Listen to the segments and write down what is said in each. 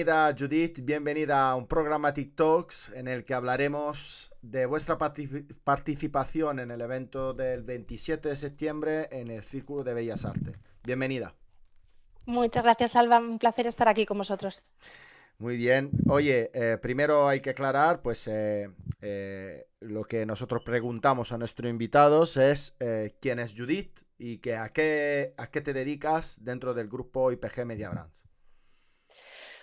Bienvenida Judith, bienvenida a un programa TikToks en el que hablaremos de vuestra participación en el evento del 27 de septiembre en el Círculo de Bellas Artes. Bienvenida. Muchas gracias, Alba. Un placer estar aquí con vosotros. Muy bien. Oye, eh, primero hay que aclarar, pues eh, eh, lo que nosotros preguntamos a nuestros invitados es quién es Judith y que a qué, a qué te dedicas dentro del grupo IPG Media Brands.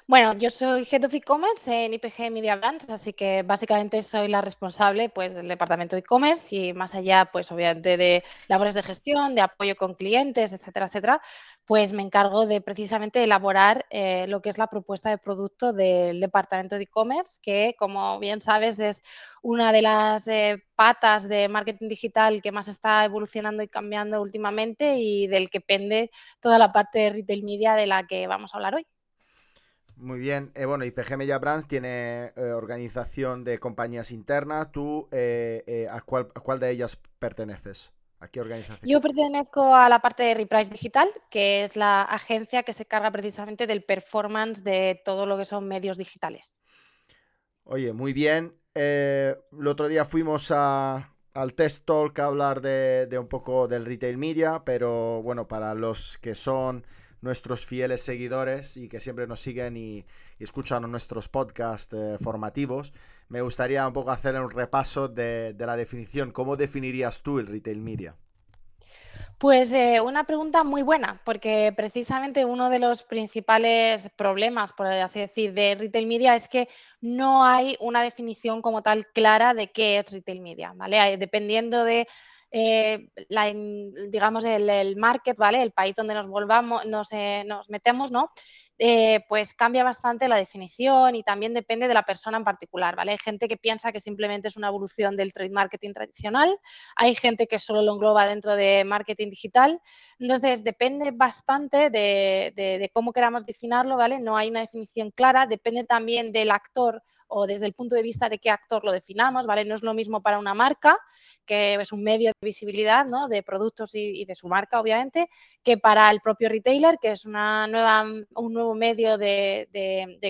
Bueno, yo soy Head of E-Commerce en IPG Media Brands, así que básicamente soy la responsable pues, del departamento de e-commerce y más allá, pues obviamente de labores de gestión, de apoyo con clientes, etcétera, etcétera, pues me encargo de precisamente elaborar eh, lo que es la propuesta de producto del departamento de e-commerce, que como bien sabes es una de las eh, patas de marketing digital que más está evolucionando y cambiando últimamente y del que pende toda la parte de retail media de la que vamos a hablar hoy. Muy bien. Eh, bueno, IPG Media Brands tiene eh, organización de compañías internas. ¿Tú eh, ¿a, cuál, de ellas perteneces? ¿A qué organización? Yo pertenezco a la parte de Reprise Digital, que es la agencia que se carga precisamente del performance de todo lo que son medios digitales. Oye, muy bien. el otro día fuimos a, al Test Talk a hablar de, de un poco del retail media, pero bueno, para los que son nuestros fieles seguidores y que siempre nos siguen y, escuchan nuestros podcasts eh, formativos, me gustaría un poco hacer un repaso de, la definición. ¿Cómo definirías tú el retail media? Pues eh, una pregunta muy buena, porque precisamente uno de los principales problemas, por así decir, de retail media es que no hay una definición como tal clara de qué es retail media, ¿vale? Dependiendo de eh, digamos, el, market, ¿vale? El país donde nos volvamos, nos, eh, nos metemos, ¿no? Eh, pues cambia bastante la definición y también depende de la persona en particular, ¿vale? Hay gente que piensa que simplemente es una evolución del trade marketing tradicional, hay gente que solo lo engloba dentro de marketing digital, entonces depende bastante de, de cómo queramos definirlo, ¿vale? No hay una definición clara, depende también del actor o desde el punto de vista de qué actor lo definamos, ¿vale? No es lo mismo para una marca, que es un medio de visibilidad, ¿no? De productos y, de su marca, obviamente, que para el propio retailer, que es una nueva, un nuevo medio de,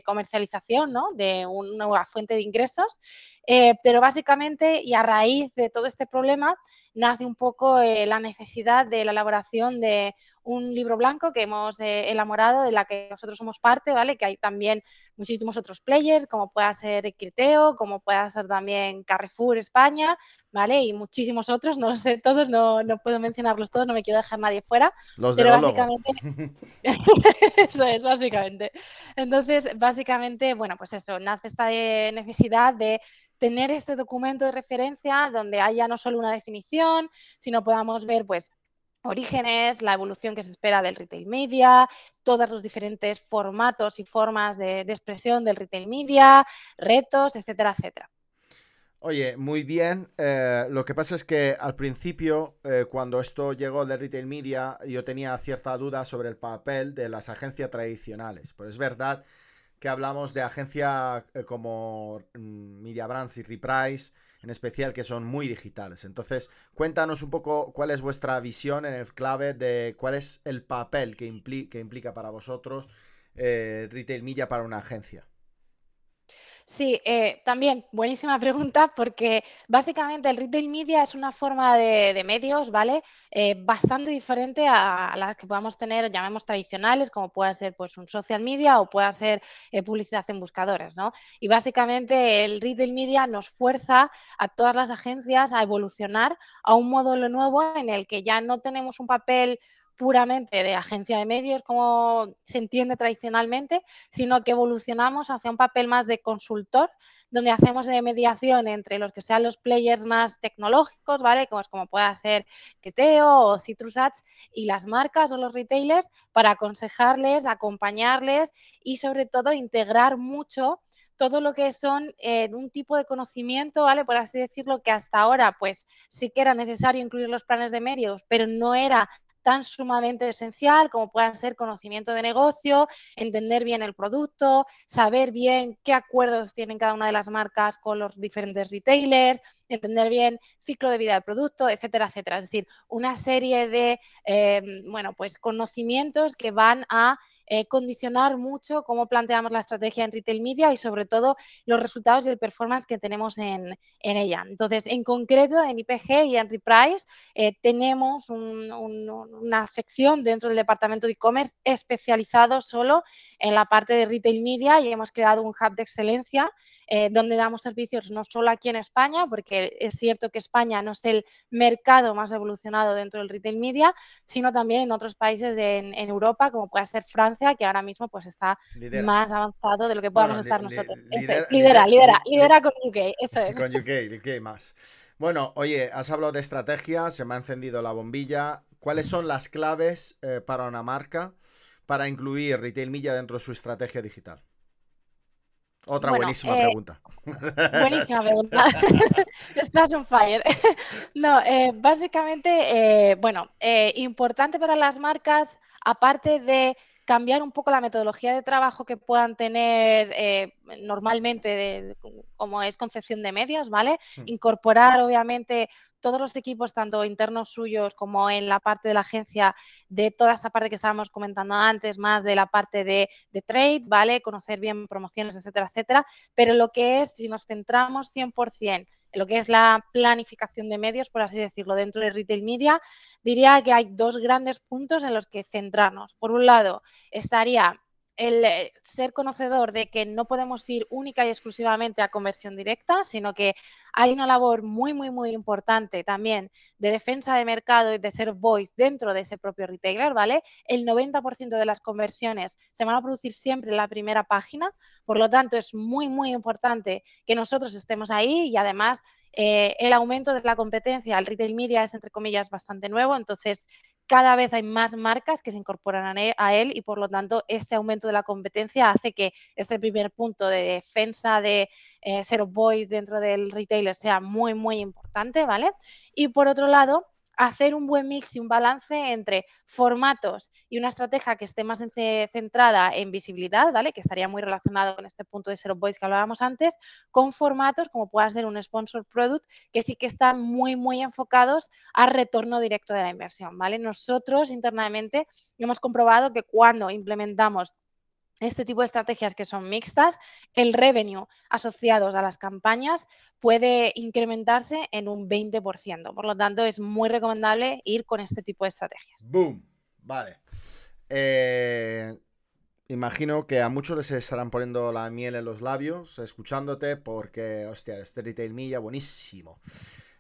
comercialización, ¿no? De una nueva fuente de ingresos. Eh, pero básicamente, y a raíz de todo este problema, nace un poco eh, la necesidad de la elaboración de un libro blanco que hemos eh, elaborado, de la que nosotros somos parte, ¿vale? Que hay también muchísimos otros players, como pueda ser Criteo, como pueda ser también Carrefour España, ¿vale? Y muchísimos otros, no sé todos, no, no puedo mencionarlos todos, no me quiero dejar nadie fuera. Los pero básicamente, eso es, básicamente. Entonces, básicamente, bueno, pues eso, nace esta eh, necesidad de tener este documento de referencia donde haya no solo una definición, sino podamos ver, pues, orígenes, la evolución que se espera del retail media, todos los diferentes formatos y formas de, expresión del retail media, retos, etcétera, etcétera. Oye, muy bien. Eh, lo que pasa es que al principio, eh, cuando esto llegó de retail media, yo tenía cierta duda sobre el papel de las agencias tradicionales. Pues es verdad que hablamos de agencias eh, como mm, Media Brands y Reprise, en especial que son muy digitales. Entonces, cuéntanos un poco cuál es vuestra visión en el clave de cuál es el papel que, implica para vosotros eh, retail media para una agencia. Sí, eh, también buenísima pregunta porque básicamente el retail media es una forma de, medios, ¿vale? Eh, bastante diferente a, las que podamos tener, llamemos tradicionales, como pueda ser pues un social media o pueda ser eh, publicidad en buscadores, ¿no? Y básicamente el retail media nos fuerza a todas las agencias a evolucionar a un módulo nuevo en el que ya no tenemos un papel puramente de agencia de medios como se entiende tradicionalmente, sino que evolucionamos hacia un papel más de consultor, donde hacemos mediación entre los que sean los players más tecnológicos, ¿vale? Como, como pueda ser Keteo o Citrus Ads y las marcas o los retailers para aconsejarles, acompañarles y sobre todo integrar mucho todo lo que son eh, un tipo de conocimiento, ¿vale? Por así decirlo, que hasta ahora, pues sí que era necesario incluir los planes de medios, pero no era tan sumamente esencial como puedan ser conocimiento de negocio, entender bien el producto, saber bien qué acuerdos tienen cada una de las marcas con los diferentes retailers, entender bien ciclo de vida del producto, etcétera, etcétera. Es decir, una serie de, eh, bueno, pues conocimientos que van a eh, condicionar mucho cómo planteamos la estrategia en retail media y sobre todo los resultados y el performance que tenemos en, ella. Entonces, en concreto, en IPG y en Reprise eh, tenemos una sección dentro del departamento de e-commerce especializado solo en la parte de retail media y hemos creado un hub de excelencia eh, donde damos servicios no solo aquí en España, porque es cierto que España no es el mercado más evolucionado dentro del retail media, sino también en otros países en, Europa, como puede ser Francia, que ahora mismo pues está más avanzado de lo que podamos estar nosotros. eso es, lidera, lidera, lidera con UK, eso es. Con UK, UK más. Bueno, oye, has hablado de estrategia, se me ha encendido la bombilla. ¿Cuáles son las claves eh, para una marca para incluir retail media dentro de su estrategia digital? Otra buenísima eh, pregunta. Buenísima pregunta. Estás on fire. no, eh, básicamente, eh, bueno, importante para las marcas, aparte de cambiar un poco la metodología de trabajo que puedan tener normalmente, como es concepción de medios, ¿vale? Mm. Incorporar, obviamente, todos los equipos, tanto internos suyos como en la parte de la agencia, de toda esta parte que estábamos comentando antes, más de la parte de, trade, ¿vale? Conocer bien promociones, etcétera, etcétera. Pero lo que es, si nos centramos 100% en lo que es la planificación de medios, por así decirlo, dentro de retail media, diría que hay dos grandes puntos en los que centrarnos. Por un lado, estaría el eh, ser conocedor de que no podemos ir única y exclusivamente a conversión directa, sino que hay una labor muy, muy, muy importante también de defensa de mercado y de ser voice dentro de ese propio retailer, ¿vale? El 90% de las conversiones se van a producir siempre en la primera página, por lo tanto es muy, muy importante que nosotros estemos ahí y además eh, el aumento de la competencia, el retail media es entre comillas bastante nuevo, entonces cada vez hay más marcas que se incorporan e, a él y por lo tanto este aumento de la competencia hace que este primer punto de defensa de eh, Zero Voice dentro del retailer sea muy, muy importante, ¿vale? Y por otro lado, hacer un buen mix y un balance entre formatos y una estrategia que esté más centrada en visibilidad, ¿vale? Que estaría muy relacionado con este punto de Zero Voice que hablábamos antes, con formatos como pueda ser un sponsor product, que sí que están muy, muy enfocados al retorno directo de la inversión, ¿vale? Nosotros internamente hemos comprobado que cuando implementamos este tipo de estrategias que son mixtas, el revenue asociados a las campañas puede incrementarse en un 20%. Por lo tanto, es muy recomendable ir con este tipo de estrategias. Boom. Vale. Eh, imagino que a muchos les estarán poniendo la miel en los labios escuchándote porque, hostia, este retail milla, buenísimo.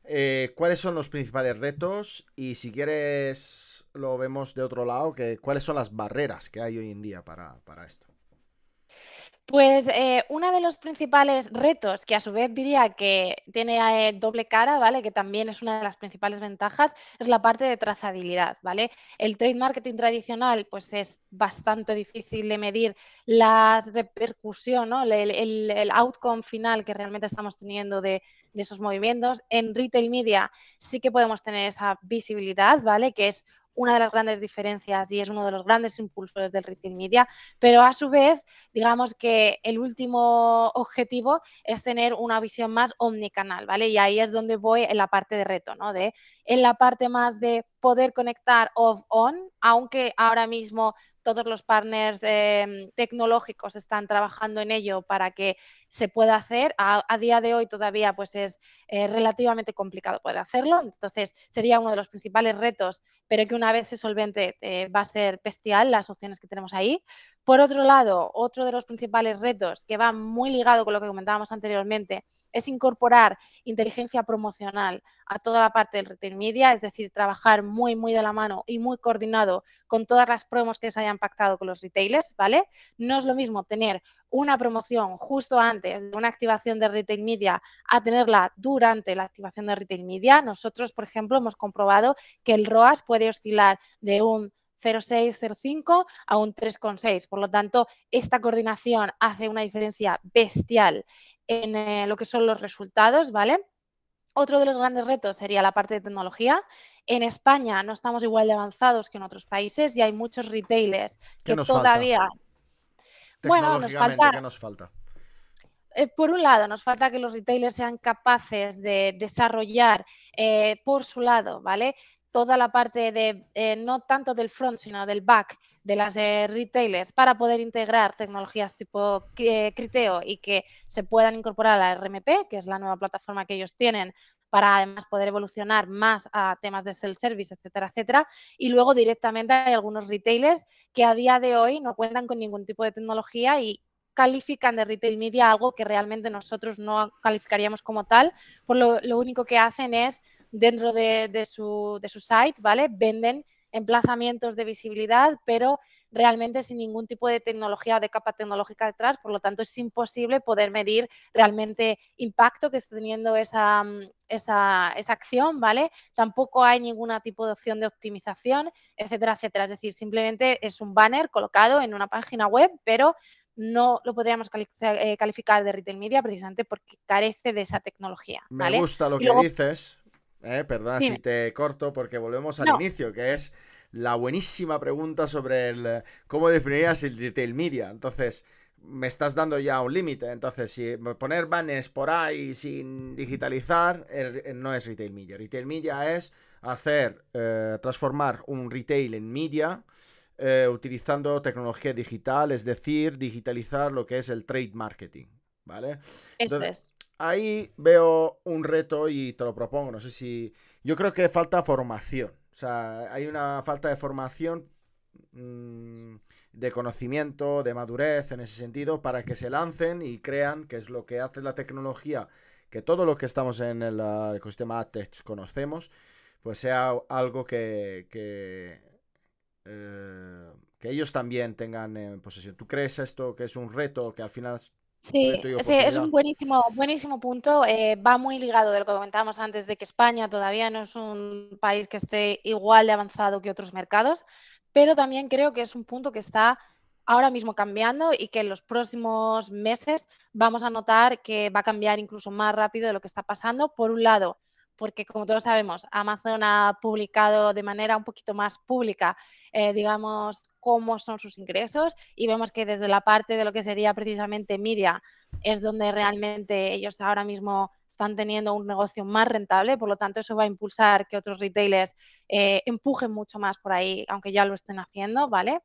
Eh, ¿Cuáles son los principales retos? Y si quieres lo vemos de otro lado, cuáles son las barreras que hay hoy en día para, esto. Pues eh, uno de los principales retos, que a su vez diría que tiene eh, doble cara, ¿vale? Que también es una de las principales ventajas, es la parte de trazabilidad, ¿vale? El trade marketing tradicional, pues es bastante difícil de medir la repercusión, ¿no? El, el, outcome final que realmente estamos teniendo de, de esos movimientos. En retail media sí que podemos tener esa visibilidad, ¿vale? Que es una de las grandes diferencias y es uno de los grandes impulsores del retail media, pero a su vez, digamos que el último objetivo es tener una visión más omnicanal, ¿vale? Y ahí es donde voy en la parte de reto, ¿no? De, en la parte más de poder conectar off-on, aunque ahora mismo todos los partners em, tecnológicos están trabajando en ello para que se pueda hacer. A, día de hoy todavía pues es eh, relativamente complicado poder hacerlo, entonces sería uno de los principales retos, pero que una vez se solvente eh, va a ser bestial las opciones que tenemos ahí. Por otro lado, otro de los principales retos que va muy ligado con lo que comentábamos anteriormente es incorporar inteligencia promocional a toda la parte del retail media, es decir, trabajar muy, muy de la mano y muy coordinado con todas las promos que se hayan pactado con los retailers, ¿vale? No es lo mismo tener una promoción justo antes de una activación de retail media a tenerla durante la activación de retail media. Nosotros, por ejemplo, hemos comprobado que el ROAS puede oscilar de un 0,605 a un 3,6. Por lo tanto, esta coordinación hace una diferencia bestial en eh, lo que son los resultados, ¿vale? Otro de los grandes retos sería la parte de tecnología. En España no estamos igual de avanzados que en otros países y hay muchos retailers que todavía... Bueno, nos falta... ¿Qué nos falta? eh, por un lado, nos falta que los retailers sean capaces de desarrollar eh, por su lado, ¿vale? Toda la parte de, eh, no tanto del front, sino del back de las retailers para poder integrar tecnologías tipo Criteo y que se puedan incorporar a la RMP, que es la nueva plataforma que ellos tienen para además poder evolucionar más a temas de self-service, etcétera, etcétera. Y luego directamente hay algunos retailers que a día de hoy no cuentan con ningún tipo de tecnología y califican de retail media algo que realmente nosotros no calificaríamos como tal, por lo, único que hacen es dentro de, su, de su site, ¿vale? Venden emplazamientos de visibilidad, pero realmente sin ningún tipo de tecnología o de capa tecnológica detrás, por lo tanto es imposible poder medir realmente impacto que está teniendo esa, esa, esa, acción, ¿vale? Tampoco hay ningún tipo de opción de optimización, etcétera, etcétera. Es decir, simplemente es un banner colocado en una página web, pero no lo podríamos eh, calificar de retail media precisamente porque carece de esa tecnología. Me gusta lo que dices. Eh, perdona si te corto porque volvemos al inicio, que es la buenísima pregunta sobre el cómo definirías el retail media. Entonces, me estás dando ya un límite. Entonces, si poner banners por ahí sin digitalizar, no es retail media. Retail media es hacer, eh, transformar un retail en media eh, utilizando tecnología digital, es decir, digitalizar lo que es el trade marketing, ¿vale? Es. Ahí veo un reto y te lo propongo, no sé si... Yo creo que falta formación, o sea, hay una falta de formación, mm, de conocimiento, de madurez en ese sentido, para que se lancen y crean que es lo que hace la tecnología, que todo lo que estamos en el ecosistema AdTech conocemos, pues sea algo que, que eh, que ellos también tengan en posesión. ¿Tú crees esto que es un reto que al final Sí, sí, es un buenísimo, buenísimo punto. Eh, va muy ligado de lo que comentábamos antes, de que España todavía no es un país que esté igual de avanzado que otros mercados, pero también creo que es un punto que está ahora mismo cambiando y que en los próximos meses vamos a notar que va a cambiar incluso más rápido de lo que está pasando. Por un lado, porque como todos sabemos, Amazon ha publicado de manera un poquito más pública, eh, digamos, cómo son sus ingresos y vemos que desde la parte de lo que sería precisamente media es donde realmente ellos ahora mismo están teniendo un negocio más rentable, por lo tanto eso va a impulsar que otros retailers eh, empujen mucho más por ahí, aunque ya lo estén haciendo, ¿vale?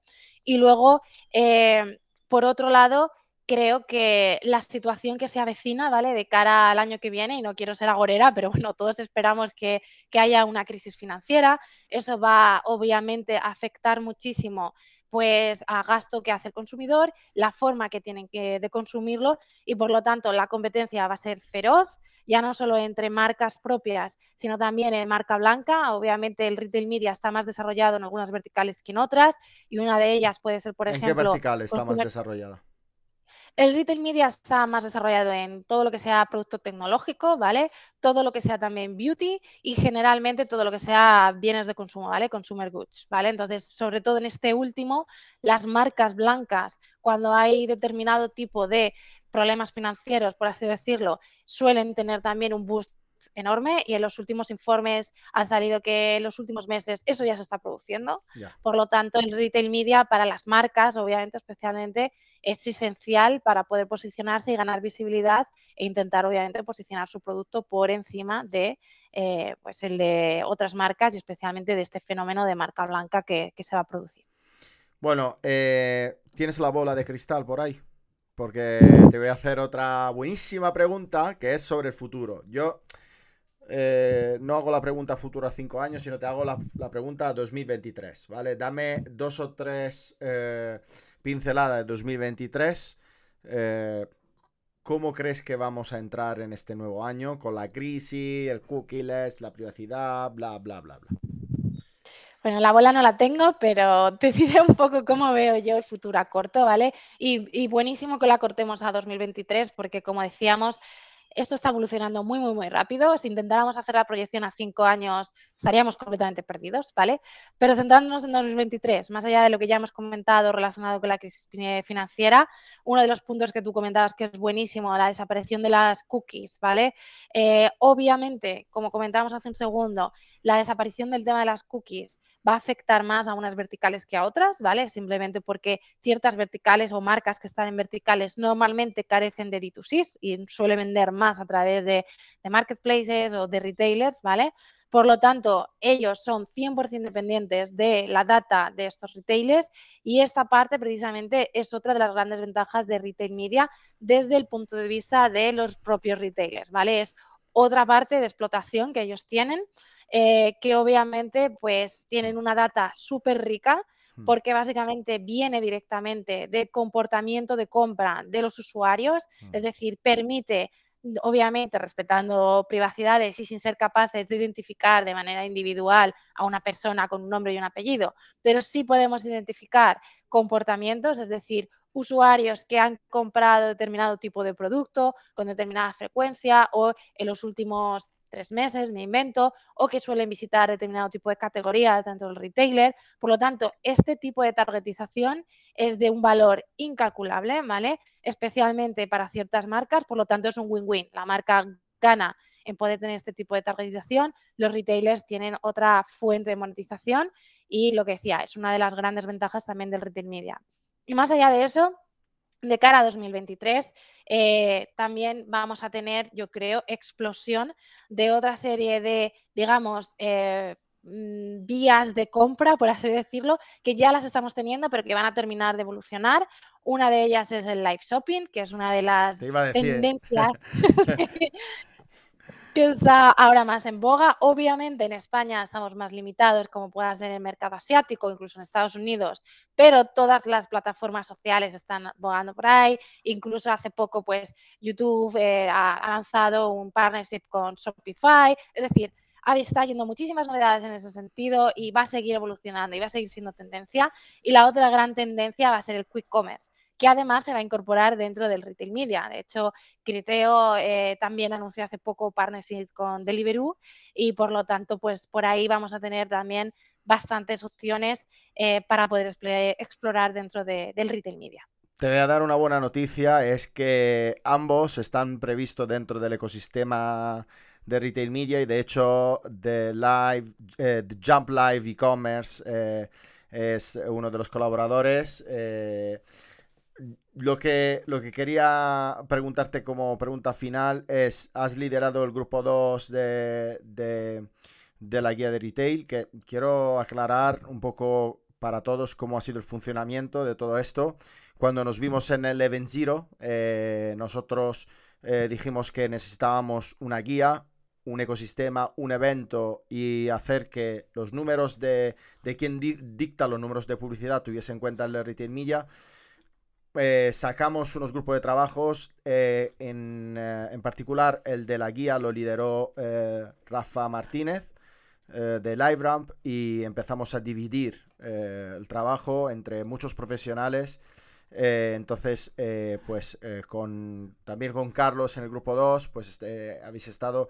Y luego, eh, por otro lado, creo que la situación que se avecina, ¿vale? De cara al año que viene, y no quiero ser agorera, pero bueno, todos esperamos que, haya una crisis financiera. Eso va obviamente a afectar muchísimo pues a gasto que hace el consumidor, la forma que tienen que, de consumirlo y por lo tanto la competencia va a ser feroz, ya no solo entre marcas propias, sino también en marca blanca. Obviamente el retail media está más desarrollado en algunas verticales que en otras y una de ellas puede ser, por ejemplo... ¿En qué vertical está más desarrollada? El retail media está más desarrollado en todo lo que sea producto tecnológico, ¿vale? Todo lo que sea también beauty y generalmente todo lo que sea bienes de consumo, ¿vale? Consumer goods, ¿vale? Entonces, sobre todo en este último, las marcas blancas, cuando hay determinado tipo de problemas financieros, por así decirlo, suelen tener también un boost enorme y en los últimos informes ha salido que en los últimos meses eso ya se está produciendo. Por lo tanto, el retail media para las marcas, obviamente, especialmente, es esencial para poder posicionarse y ganar visibilidad e intentar, obviamente, posicionar su producto por encima de eh, pues el de otras marcas y especialmente de este fenómeno de marca blanca que, se va a producir. Bueno, eh, ¿tienes la bola de cristal por ahí? Porque te voy a hacer otra buenísima pregunta que es sobre el futuro. Yo eh, no hago la pregunta futura a cinco años, sino te hago la, pregunta a 2023, ¿vale? Dame dos o tres eh, pinceladas de 2023. Eh, ¿Cómo crees que vamos a entrar en este nuevo año con la crisis, el cookieless, la privacidad, bla, bla, bla, bla? Bueno, la bola no la tengo, pero te diré un poco cómo veo yo el futuro a corto, ¿vale? Y, y buenísimo que la cortemos a 2023, porque como decíamos, Esto está evolucionando muy, muy, muy rápido. Si intentáramos hacer la proyección a cinco años, estaríamos completamente perdidos, ¿vale? Pero centrándonos en 2023, más allá de lo que ya hemos comentado relacionado con la crisis financiera, uno de los puntos que tú comentabas que es buenísimo, la desaparición de las cookies, ¿vale? Eh, obviamente, como comentábamos hace un segundo, la desaparición del tema de las cookies va a afectar más a unas verticales que a otras, ¿vale? Simplemente porque ciertas verticales o marcas que están en verticales normalmente carecen de D2C y suele vender a través de, de marketplaces o de retailers, ¿vale? Por lo tanto, ellos son 100% dependientes de la data de estos retailers y esta parte precisamente es otra de las grandes ventajas de retail media desde el punto de vista de los propios retailers, ¿vale? Es otra parte de explotación que ellos tienen, eh, que obviamente pues tienen una data súper rica hmm. porque básicamente viene directamente del comportamiento de compra de los usuarios, hmm. es decir, permite obviamente respetando privacidades y sin ser capaces de identificar de manera individual a una persona con un nombre y un apellido, pero sí podemos identificar comportamientos, es decir, usuarios que han comprado determinado tipo de producto con determinada frecuencia o en los últimos tres meses, me invento, o que suelen visitar determinado tipo de categoría dentro del retailer. Por lo tanto, este tipo de targetización es de un valor incalculable, ¿vale? Especialmente para ciertas marcas, por lo tanto es un win-win. La marca gana en poder tener este tipo de targetización, los retailers tienen otra fuente de monetización y lo que decía, es una de las grandes ventajas también del retail media. Y más allá de eso, de cara a 2023 eh, también vamos a tener, yo creo, explosión de otra serie de, digamos, eh, mm, vías de compra, por así decirlo, que ya las estamos teniendo, pero que van a terminar de evolucionar. Una de ellas es el live shopping, que es una de las tendencias que está ahora más en boga. Obviamente en España estamos más limitados, como pueda ser el mercado asiático, incluso en Estados Unidos, pero todas las plataformas sociales están bogando por ahí. Incluso hace poco, pues YouTube eh, ha, lanzado un partnership con Shopify. Es decir, está yendo muchísimas novedades en ese sentido y va a seguir evolucionando y va a seguir siendo tendencia. Y la otra gran tendencia va a ser el quick commerce que además se va a incorporar dentro del retail media. De hecho, Criteo eh, también anunció hace poco partnership con Deliveroo y por lo tanto, pues por ahí vamos a tener también bastantes opciones eh, para poder explorar dentro del retail media. Te voy a dar una buena noticia, es que ambos están previstos dentro del ecosistema de retail media y de hecho de Live, eh, Jump Live e-commerce es uno de los colaboradores lo que, lo que quería preguntarte como pregunta final es, has liderado el grupo 2 de, de, la guía de retail, que quiero aclarar un poco para todos cómo ha sido el funcionamiento de todo esto. Cuando nos vimos en el Event Zero, eh, nosotros eh, dijimos que necesitábamos una guía, un ecosistema, un evento y hacer que los números de, de quien dicta los números de publicidad tuviese en cuenta el retail media. Eh, sacamos unos grupos de trabajos, eh, eh, en, particular el de la guía lo lideró Rafa Martínez de LiveRamp y empezamos a dividir el trabajo entre muchos profesionales. entonces, pues con, también con Carlos en el grupo 2, pues este, habéis estado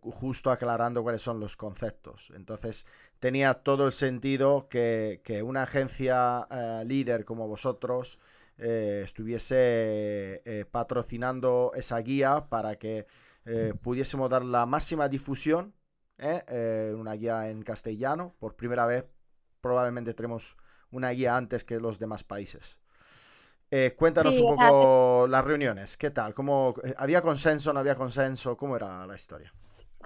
justo aclarando cuáles son los conceptos. Entonces, tenía todo el sentido que, que una agencia líder como vosotros eh, estuviese eh, patrocinando esa guía para que eh, pudiésemos dar la máxima difusión, una guía en castellano. Por primera vez probablemente tenemos una guía antes que los demás países. cuéntanos un poco las reuniones, ¿qué tal? ¿Cómo, ¿Había consenso, no había consenso? ¿Cómo era la historia?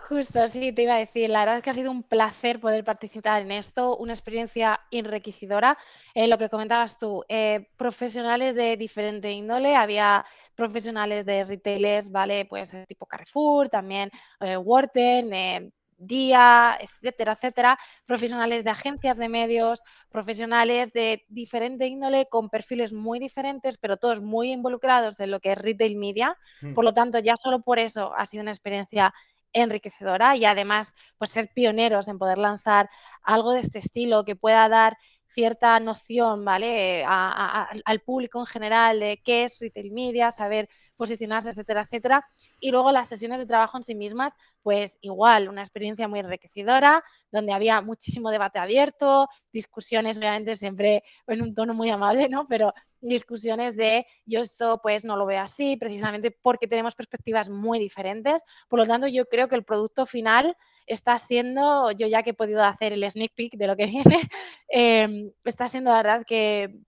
Justo, sí, te iba a decir, la verdad es que ha sido un placer poder participar en esto, una experiencia enriquecedora. Eh, lo que comentabas tú, eh, profesionales de diferente índole, había profesionales de retailers, ¿vale? Pues eh, tipo Carrefour, también eh, Worten, Día, etcétera, etcétera, profesionales de agencias de medios, profesionales de diferente índole con perfiles muy diferentes, pero todos muy involucrados en lo que es retail media. Mm. Por lo tanto, ya solo por eso ha sido una experiencia enriquecedora y además pues ser pioneros en poder lanzar algo de este estilo que pueda dar cierta noción, ¿vale? al público en general de qué es retail media, saber posicionarse, etcétera, etcétera. Y luego las sesiones de trabajo en sí mismas, pues igual, una experiencia muy enriquecedora, donde había muchísimo debate abierto, discusiones, obviamente siempre en un tono muy amable, ¿no? Pero discusiones de yo esto pues no lo veo así, precisamente porque tenemos perspectivas muy diferentes. Por lo tanto, yo creo que el producto final está siendo, yo ya que he podido hacer el sneak peek de lo que viene, em, está siendo la verdad que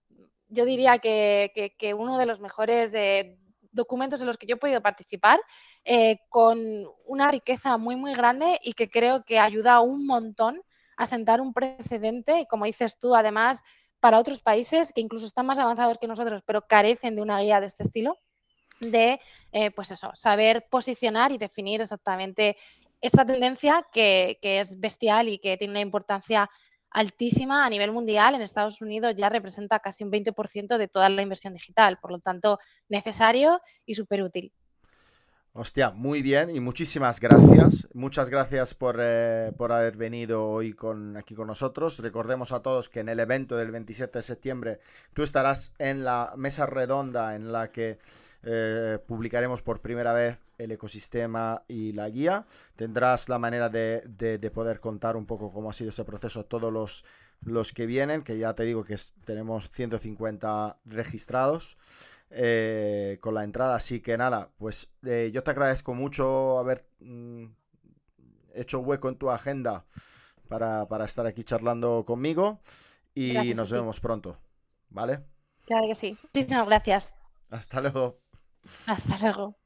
yo diría que, uno de los mejores eh, documentos en los que yo he podido participar, eh, con una riqueza muy, muy grande y que creo que ayuda un montón a sentar un precedente, como dices tú, además, para otros países que incluso están más avanzados que nosotros, pero carecen de una guía de este estilo, de, eh, pues eso, saber posicionar y definir exactamente esta tendencia que, es bestial y que tiene una importancia altísima a nivel mundial. En Estados Unidos ya representa casi un 20% de toda la inversión digital, por lo tanto, necesario y súper útil. Hostia, muy bien y muchísimas gracias. Muchas gracias por, eh, por, haber venido hoy con, aquí con nosotros. Recordemos a todos que en el evento del 27 de septiembre tú estarás en la mesa redonda en la que eh, publicaremos por primera vez el ecosistema y la guía. Tendrás la manera de, de, poder contar un poco cómo ha sido ese proceso a todos los, los que vienen, que ya te digo que tenemos 150 registrados. Eh, con la entrada. Así que nada, pues eh, yo te agradezco mucho haber mm, hecho hueco en tu agenda para, estar aquí charlando conmigo y nos vemos pronto. ¿Vale? Claro que sí. Muchísimas gracias. Hasta luego. Hasta luego.